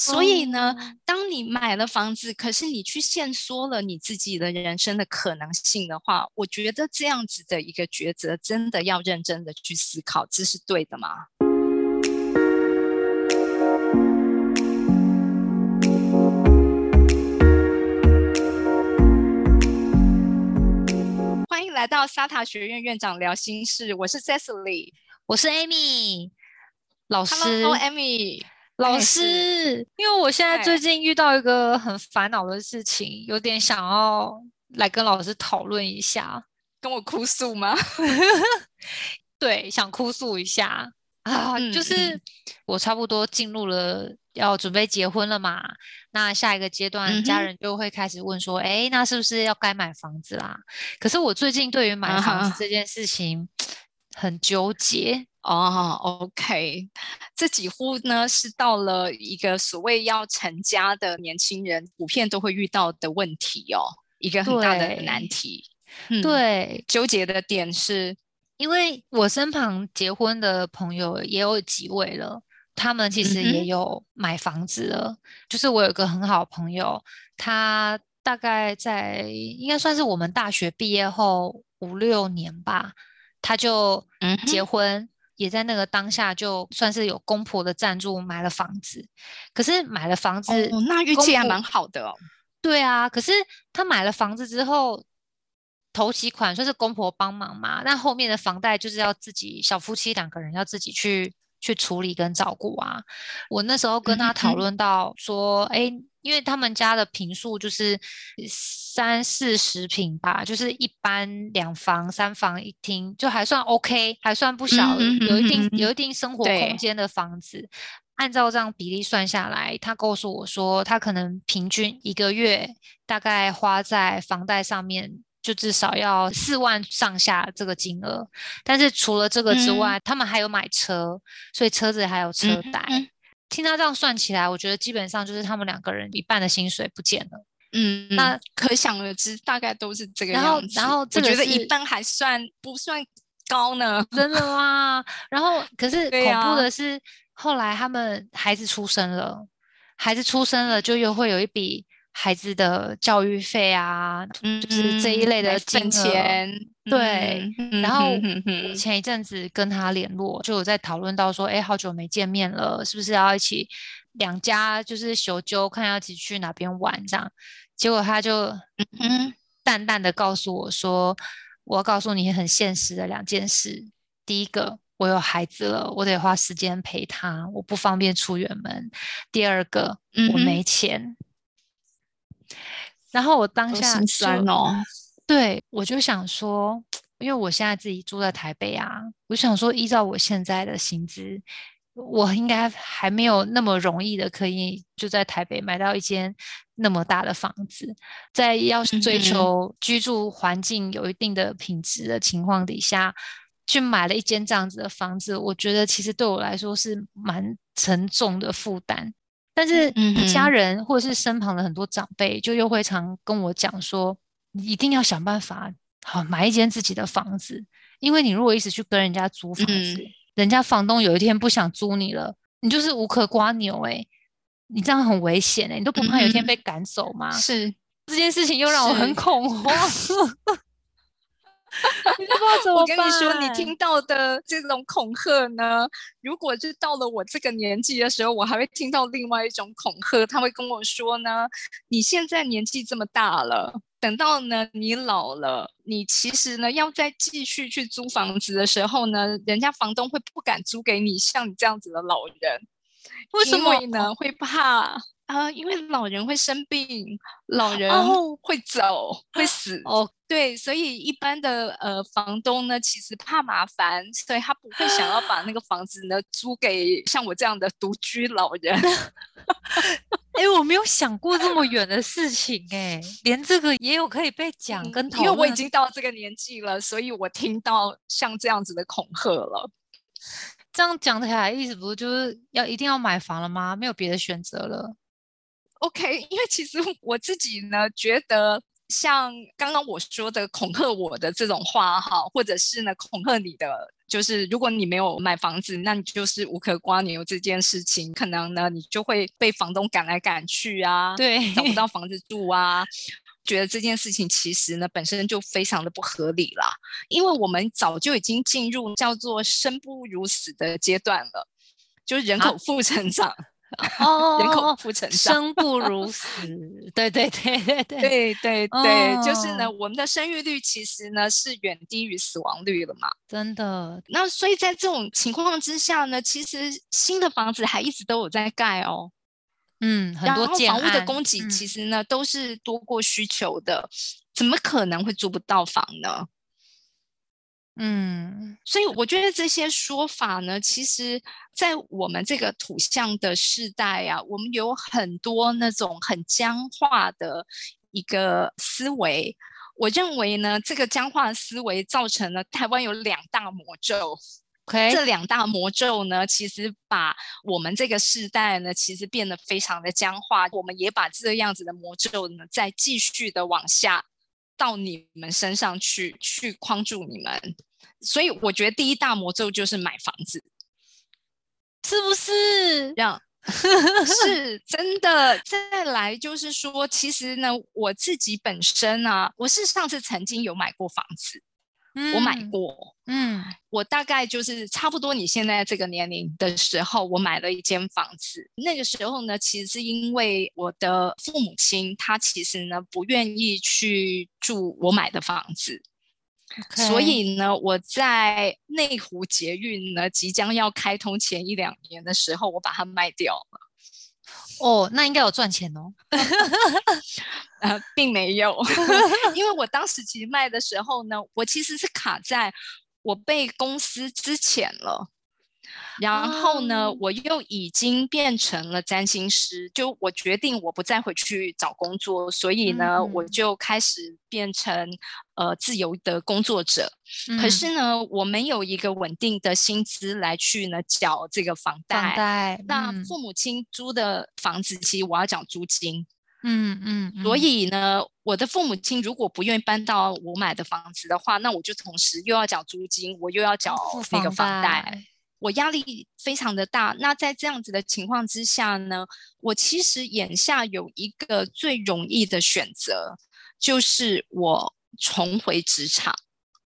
所以呢，当你买了房子，可是你去限缩了你自己的人生的可能性的话，我觉得这样子的一个抉择，真的要认真的去思考，这是对的吗？欢迎来到沙塔学院院长聊心事，我是 Cecily，我是 Amy 老师。Hello，Amy。老师，因为我现在最近遇到一个很烦恼的事情，有点想要来跟老师讨论一下，跟我哭诉吗？对，想哭诉一下啊，就是我差不多进入了要准备结婚了嘛，那下一个阶段家人就会开始问说，哎，那是不是要该买房子啦？可是我最近对于买房子这件事情 很纠结。哦，OK，这几乎呢是到了一个所谓要成家的年轻人普遍都会遇到的问题哦，一个很大的难题。对，纠结的点是，因为我身旁结婚的朋友也有几位了，他们其实也有买房子了。就是我有个很好朋友，他大概在应该算是我们大学毕业后五六年吧，他就结婚。也在那个当下，就算是有公婆的赞助买了房子，可是买了房子，那运气还蛮好的哦。对啊，可是他买了房子之后，头期款算是公婆帮忙嘛，那后面的房贷就是要自己小夫妻两个人要自己去去处理跟照顾啊。我那时候跟他讨论到说，哎。因为他们家的平数就是三四十平吧，就是一般两房三房一厅，就还算 OK，还算不小，有一定有一定生活空间的房子。按照这样比例算下来，他告诉我说，他可能平均一个月大概花在房贷上面，就至少要四万上下这个金额。但是除了这个之外，他们还有买车，所以车子还有车贷。听他这样算起来，我觉得基本上就是他们两个人一半的薪水不见了。嗯，那可想而知，大概都是这个样子。然后，然后我觉得一半还算不算高呢？真的吗？然后，可是恐怖的是，后来他们孩子出生了，孩子出生了，就又会有一笔。孩子的教育费啊，就是这一类的金钱，对。然后前一阵子跟他联络，就有在讨论到说，哎，好久没见面了，是不是要一起两家就是修究，看要一起去哪边玩这样？结果他就淡淡的告诉我说，我要告诉你很现实的两件事。第一个，我有孩子了，我得花时间陪他，我不方便出远门。第二个，我没钱。然后我当下酸哦，对我就想说，因为我现在自己住在台北啊，我想说，依照我现在的薪资，我应该还没有那么容易的可以就在台北买到一间那么大的房子。在要追求居住环境有一定的品质的情况底下，去买了一间这样子的房子，我觉得其实对我来说是蛮沉重的负担。但是家人或者是身旁的很多长辈，就又会常跟我讲说，你一定要想办法好买一间自己的房子，因为你如果一直去跟人家租房子，人家房东有一天不想租你了，你就是无可刮牛哎，你这样很危险哎，你都不怕有一天被赶走吗？是。这件事情又让我很恐慌。我跟你说，你听到的这种恐吓呢，如果是到了我这个年纪的时候，我还会听到另外一种恐吓。他会跟我说呢，你现在年纪这么大了，等到呢你老了，你其实呢要再继续去租房子的时候呢，人家房东会不敢租给你像你这样子的老人。为什么呢？会怕啊？因为老人会生病，老人会走，会死。哦。对，所以一般的呃房东呢，其实怕麻烦，所以他不会想要把那个房子呢租给像我这样的独居老人。哎，我没有想过这么远的事情，哎，连这个也有可以被讲跟讨论。因为我已经到这个年纪了，所以我听到像这样子的恐吓了。这样讲起来，意思不是就是要一定要买房了吗？没有别的选择了？OK，因为其实我自己呢觉得。像刚刚我说的恐吓我的这种话哈，或者是呢恐吓你的就是如果你没有买房子，那你就是无可刮牛这件事情，可能呢你就会被房东赶来赶去啊，对，找不到房子住啊。觉得这件事情其实呢本身就非常的不合理啦，因为我们早就已经进入叫做生不如死的阶段了，就是人口负成长。哦，人口负成长，生不如 死。对对对对对对对对，就是呢，我们的生育率其实呢是远低于死亡率了嘛，真的。那所以在这种情况之下呢，其实新的房子还一直都有在盖哦。嗯，很多房屋的供给其实呢都是多过需求的，怎么可能会租不到房呢？嗯，所以我觉得这些说法呢，其实，在我们这个土象的世代啊，我们有很多那种很僵化的一个思维。我认为呢，这个僵化的思维造成了台湾有两大魔咒。OK，这两大魔咒呢，其实把我们这个世代呢，其实变得非常的僵化。我们也把这样子的魔咒呢，再继续的往下到你们身上去，去框住你们。所以我觉得第一大魔咒就是买房子，是不是这样？是真的。再来就是说，其实呢，我自己本身啊，我是上次曾经有买过房子，我买过，嗯，我大概就是差不多你现在这个年龄的时候，我买了一间房子。那个时候呢，其实是因为我的父母亲他其实呢不愿意去住我买的房子。所以呢，我在内湖捷运呢即将要开通前一两年的时候，我把它卖掉了。哦，那应该有赚钱哦。呃，并没有，因为我当时其实卖的时候呢，我其实是卡在我被公司之前了。然后呢，我又已经变成了占星师，就我决定我不再回去找工作，所以呢，我就开始变成呃自由的工作者。可是呢，我没有一个稳定的薪资来去呢缴这个房贷。房贷。那父母亲租的房子，其实我要缴租金。嗯嗯。所以呢，我的父母亲如果不愿意搬到我买的房子的话，那我就同时又要缴租金，我又要缴那个房贷。我压力非常的大，那在这样子的情况之下呢，我其实眼下有一个最容易的选择，就是我重回职场。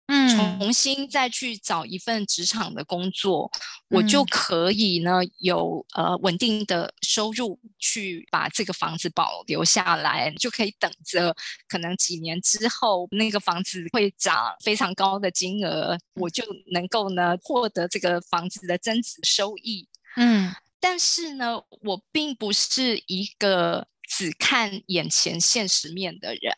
嗯，重新再去找一份职场的工作，我就可以呢有呃稳定的收入，去把这个房子保留下来，就可以等着可能几年之后那个房子会涨非常高的金额，我就能够呢获得这个房子的增值收益。嗯，但是呢，我并不是一个只看眼前现实面的人。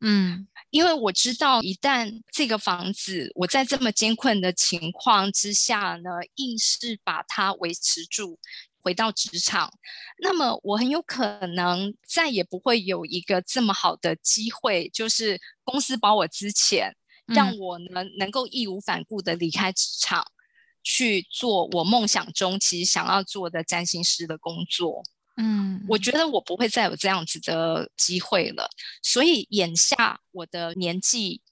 嗯。因为我知道，一旦这个房子我在这么艰困的情况之下呢，硬是把它维持住，回到职场，那么我很有可能再也不会有一个这么好的机会，就是公司保我之前，让我能能够义无反顾的离开职场，去做我梦想中其实想要做的占星师的工作。嗯，我觉得我不会再有这样子的机会了，所以眼下我的年纪、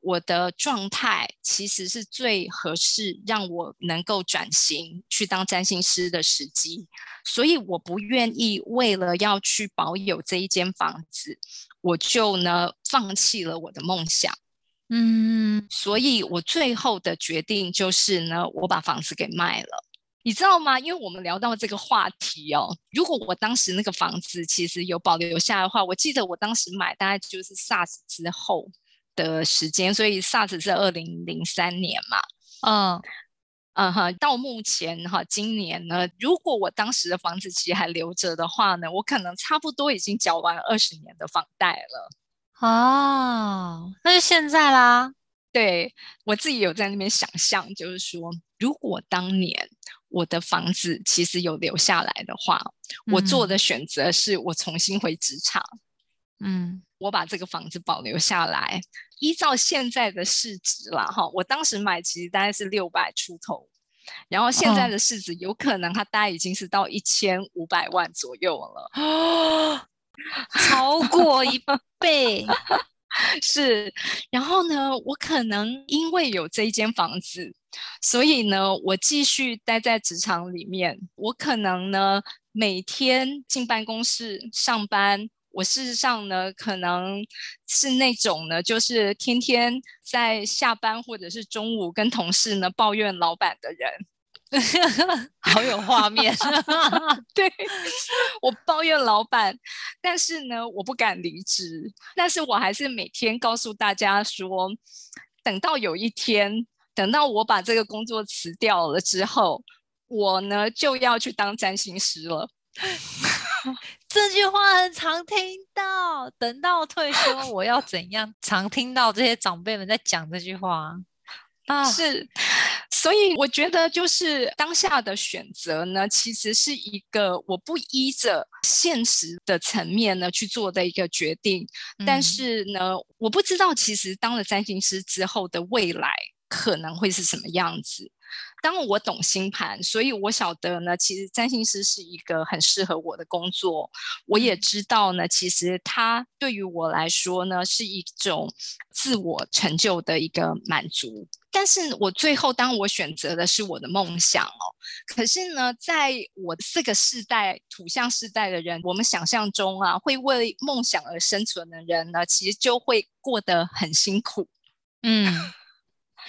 我的状态，其实是最合适让我能够转型去当占星师的时机。所以我不愿意为了要去保有这一间房子，我就呢放弃了我的梦想。嗯，所以我最后的决定就是呢，我把房子给卖了。你知道吗？因为我们聊到这个话题哦，如果我当时那个房子其实有保留下的话，我记得我当时买大概就是 SARS 之后的时间，所以 SARS 是二零零三年嘛。嗯嗯哈，到目前哈，今年呢，如果我当时的房子其实还留着的话呢，我可能差不多已经缴完二十年的房贷了。哦，那就现在啦。对我自己有在那边想象，就是说，如果当年。我的房子其实有留下来的话，我做的选择是我重新回职场。嗯，我把这个房子保留下来，依照现在的市值啦，哈，我当时买其实大概是六百出头，然后现在的市值有可能它大概已经是到一千五百万左右了，超过一倍。是，然后呢，我可能因为有这一间房子，所以呢，我继续待在职场里面。我可能呢，每天进办公室上班。我事实上呢，可能是那种呢，就是天天在下班或者是中午跟同事呢抱怨老板的人。好有画面，对我抱怨老板，但是呢，我不敢离职，但是我还是每天告诉大家说，等到有一天，等到我把这个工作辞掉了之后，我呢就要去当占星师了。这句话很常听到，等到退休我要怎样？常听到这些长辈们在讲这句话。啊，是，所以我觉得就是当下的选择呢，其实是一个我不依着现实的层面呢去做的一个决定。但是呢，我不知道其实当了占星师之后的未来可能会是什么样子。当我懂星盘，所以我晓得呢，其实占星师是一个很适合我的工作。我也知道呢，其实它对于我来说呢，是一种自我成就的一个满足。但是我最后，当我选择的是我的梦想哦，可是呢，在我这个世代土象世代的人，我们想象中啊，会为梦想而生存的人呢，其实就会过得很辛苦。嗯。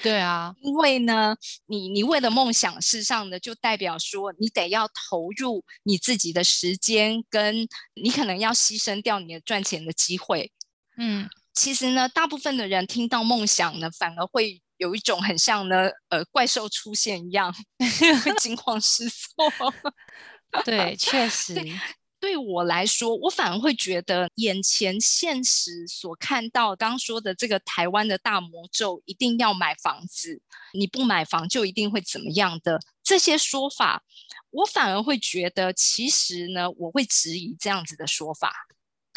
对啊，因为呢，你你为了梦想，事实上呢，就代表说你得要投入你自己的时间，跟你可能要牺牲掉你的赚钱的机会。嗯，其实呢，大部分的人听到梦想呢，反而会有一种很像呢，呃，怪兽出现一样，会惊慌失措。对，确实。对我来说，我反而会觉得眼前现实所看到，刚说的这个台湾的大魔咒，一定要买房子，你不买房就一定会怎么样的这些说法，我反而会觉得，其实呢，我会质疑这样子的说法。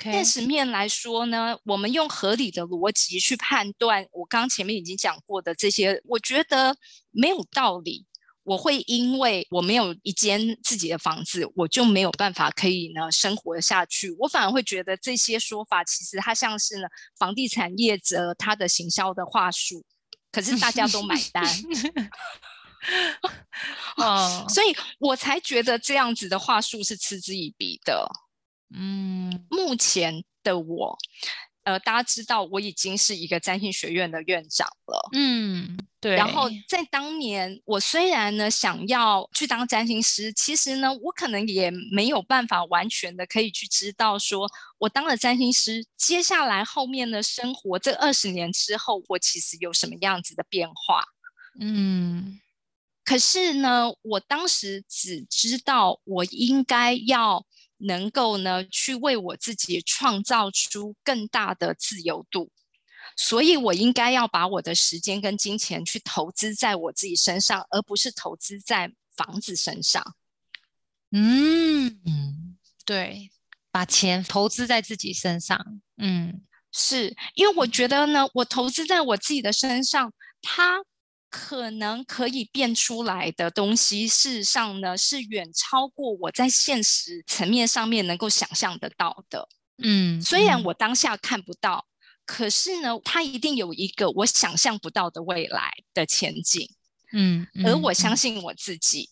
现实面来说呢，我们用合理的逻辑去判断，我刚前面已经讲过的这些，我觉得没有道理。我会因为我没有一间自己的房子，我就没有办法可以呢生活下去。我反而会觉得这些说法其实它像是呢房地产业者他的行销的话术，可是大家都买单。哦，所以我才觉得这样子的话术是嗤之以鼻的。嗯，目前的我。呃，大家知道我已经是一个占星学院的院长了，嗯，对。然后在当年，我虽然呢想要去当占星师，其实呢，我可能也没有办法完全的可以去知道，说我当了占星师，接下来后面的生活这二十年之后，我其实有什么样子的变化，嗯。可是呢，我当时只知道我应该要。能够呢，去为我自己创造出更大的自由度，所以我应该要把我的时间跟金钱去投资在我自己身上，而不是投资在房子身上。嗯，对，把钱投资在自己身上。嗯，是因为我觉得呢，我投资在我自己的身上，它。可能可以变出来的东西，事实上呢，是远超过我在现实层面上面能够想象得到的。嗯，虽然我当下看不到，可是呢，它一定有一个我想象不到的未来的前景。嗯，而我相信我自己。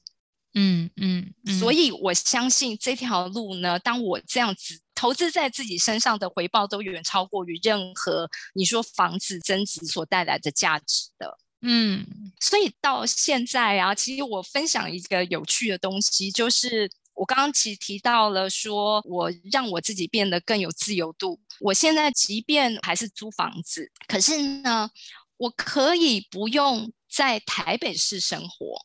嗯嗯，所以我相信这条路呢，当我这样子投资在自己身上的回报，都远超过于任何你说房子增值所带来的价值的。嗯，所以到现在啊，其实我分享一个有趣的东西，就是我刚刚其实提到了，说我让我自己变得更有自由度。我现在即便还是租房子，可是呢，我可以不用在台北市生活，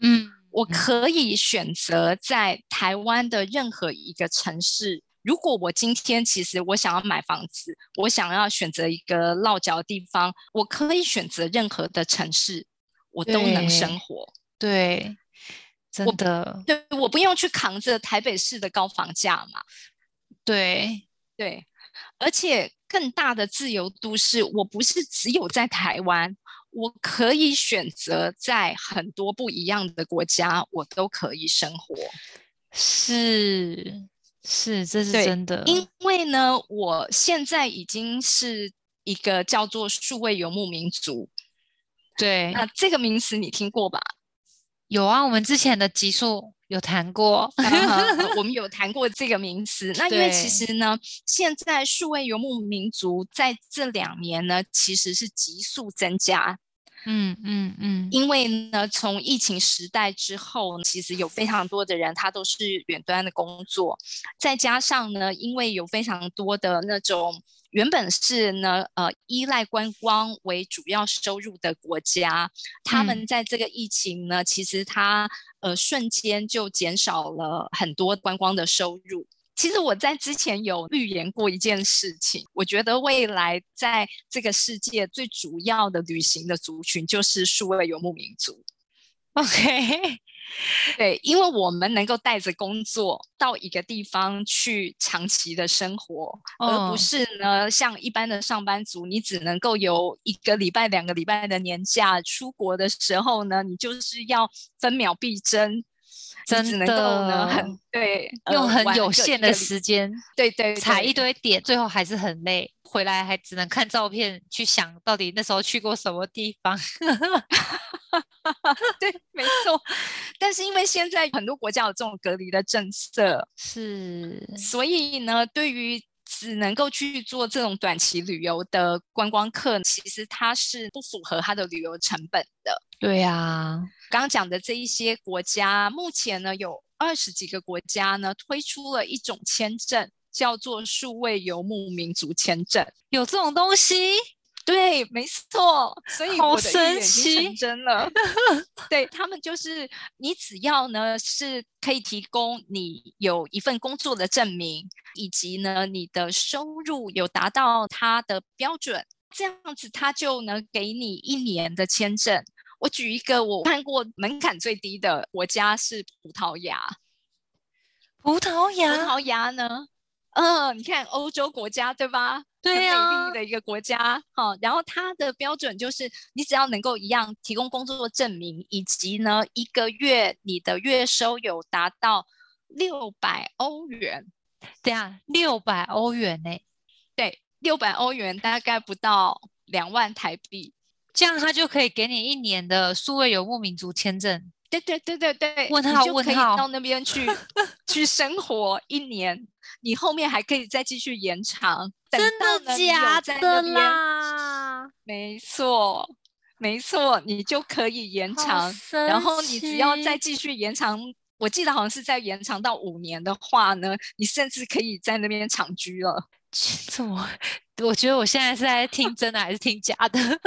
嗯，我可以选择在台湾的任何一个城市。如果我今天其实我想要买房子，我想要选择一个落脚的地方，我可以选择任何的城市，我都能生活。对，真的，对，我不用去扛着台北市的高房价嘛。对，对，而且更大的自由度是我不是只有在台湾，我可以选择在很多不一样的国家，我都可以生活。是。是，这是真的。因为呢，我现在已经是一个叫做数位游牧民族。对，那这个名词你听过吧？有啊，我们之前的集数有谈过，我们有谈过这个名词。那因为其实呢，现在数位游牧民族在这两年呢，其实是急速增加。嗯嗯嗯，因为呢，从疫情时代之后，其实有非常多的人他都是远端的工作，再加上呢，因为有非常多的那种原本是呢呃依赖观光为主要收入的国家，他们在这个疫情呢，其实他呃瞬间就减少了很多观光的收入。其实我在之前有预言过一件事情，我觉得未来在这个世界最主要的旅行的族群就是数位游牧民族。OK，对，因为我们能够带着工作到一个地方去长期的生活，而不是呢像一般的上班族，你只能够有一个礼拜、两个礼拜的年假。出国的时候呢，你就是要分秒必争。真的呢，很对，用很有限的时间，对对，踩一堆点，最后还是很累，回来还只能看照片去想到底那时候去过什么地方。对，没错。但是因为现在很多国家有这种隔离的政策，是，所以呢，对于只能够去做这种短期旅游的观光客，其实它是不符合它的旅游成本的。对呀。刚刚讲的这一些国家，目前呢有二十几个国家呢推出了一种签证，叫做数位游牧民族签证。有这种东西？对，没错。所以我的预言已经成真了。对他们就是你只要呢是可以提供你有一份工作的证明，以及呢你的收入有达到他的标准，这样子他就能给你一年的签证。我举一个我看过门槛最低的国家是葡萄牙。葡萄牙，葡萄牙呢？嗯，你看欧洲国家对吧？对呀，美丽的一个国家。好，然后它的标准就是，你只要能够一样提供工作证明，以及呢一个月你的月收有达到六百欧元。对啊，六百欧元呢？对，六百欧元大概不到两万台币。这样他就可以给你一年的数位游牧民族签证。对对对对对，问号问号，到那边去 去生活一年，你后面还可以再继续延长。真的假的啦？没错，没错，你就可以延长。然后你只要再继续延长，我记得好像是在延长到五年的话呢，你甚至可以在那边长居了。怎么？我觉得我现在是在听真的还是听假的？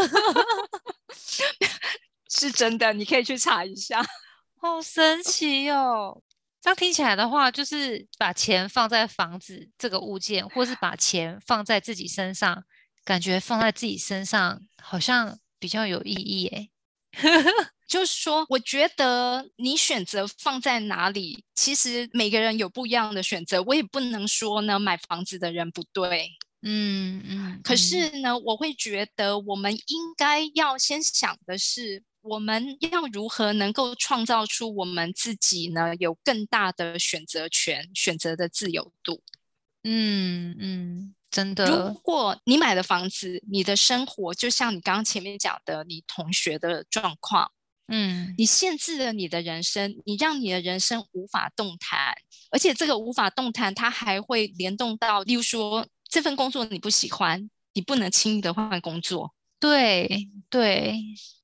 是真的，你可以去查一下。好神奇哦！这样听起来的话，就是把钱放在房子这个物件，或是把钱放在自己身上，感觉放在自己身上好像比较有意义诶。就是说，我觉得你选择放在哪里，其实每个人有不一样的选择。我也不能说呢，买房子的人不对。嗯嗯。可是呢，我会觉得我们应该要先想的是，我们要如何能够创造出我们自己呢有更大的选择权、选择的自由度。嗯嗯，真的。如果你买的房子，你的生活就像你刚刚前面讲的，你同学的状况。嗯，你限制了你的人生，你让你的人生无法动弹，而且这个无法动弹，它还会联动到，例如说这份工作你不喜欢，你不能轻易的换工作。对对，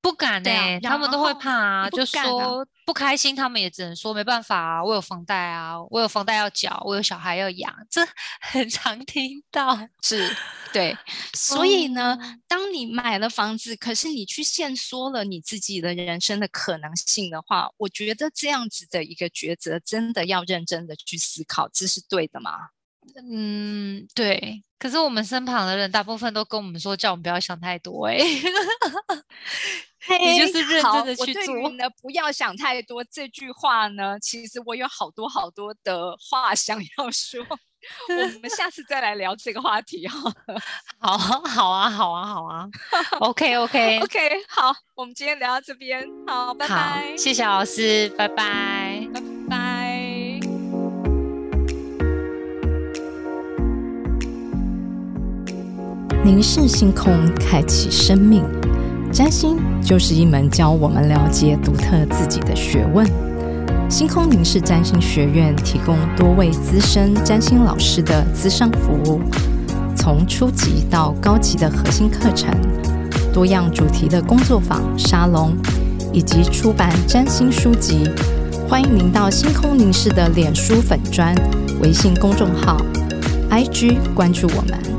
不敢呢，他们都会怕啊，就说不开心，他们也只能说没办法啊，我有房贷啊，我有房贷要缴，我有小孩要养，这很常听到，是，对，所以呢，当你买了房子，可是你去限缩了你自己的人生的可能性的话，我觉得这样子的一个抉择，真的要认真的去思考，这是对的吗？嗯，对。可是我们身旁的人大部分都跟我们说，叫我们不要想太多。哎，你就是认真的去做。我对于呢，不要想太多这句话呢，其实我有好多好多的话想要说。我们 下次再来聊这个话题哈。好，好啊，好啊，好啊。OK，OK，OK，好，我们今天聊到这边，好，拜拜。谢谢老师，拜拜，拜拜。凝视星空，开启生命。占星就是一门教我们了解独特自己的学问。星空凝视占星学院提供多位资深占星老师的资商服务，从初级到高级的核心课程，多样主题的工作坊、沙龙，以及出版占星书籍。欢迎您到星空凝视的脸书粉砖、微信公众号、IG 关注我们。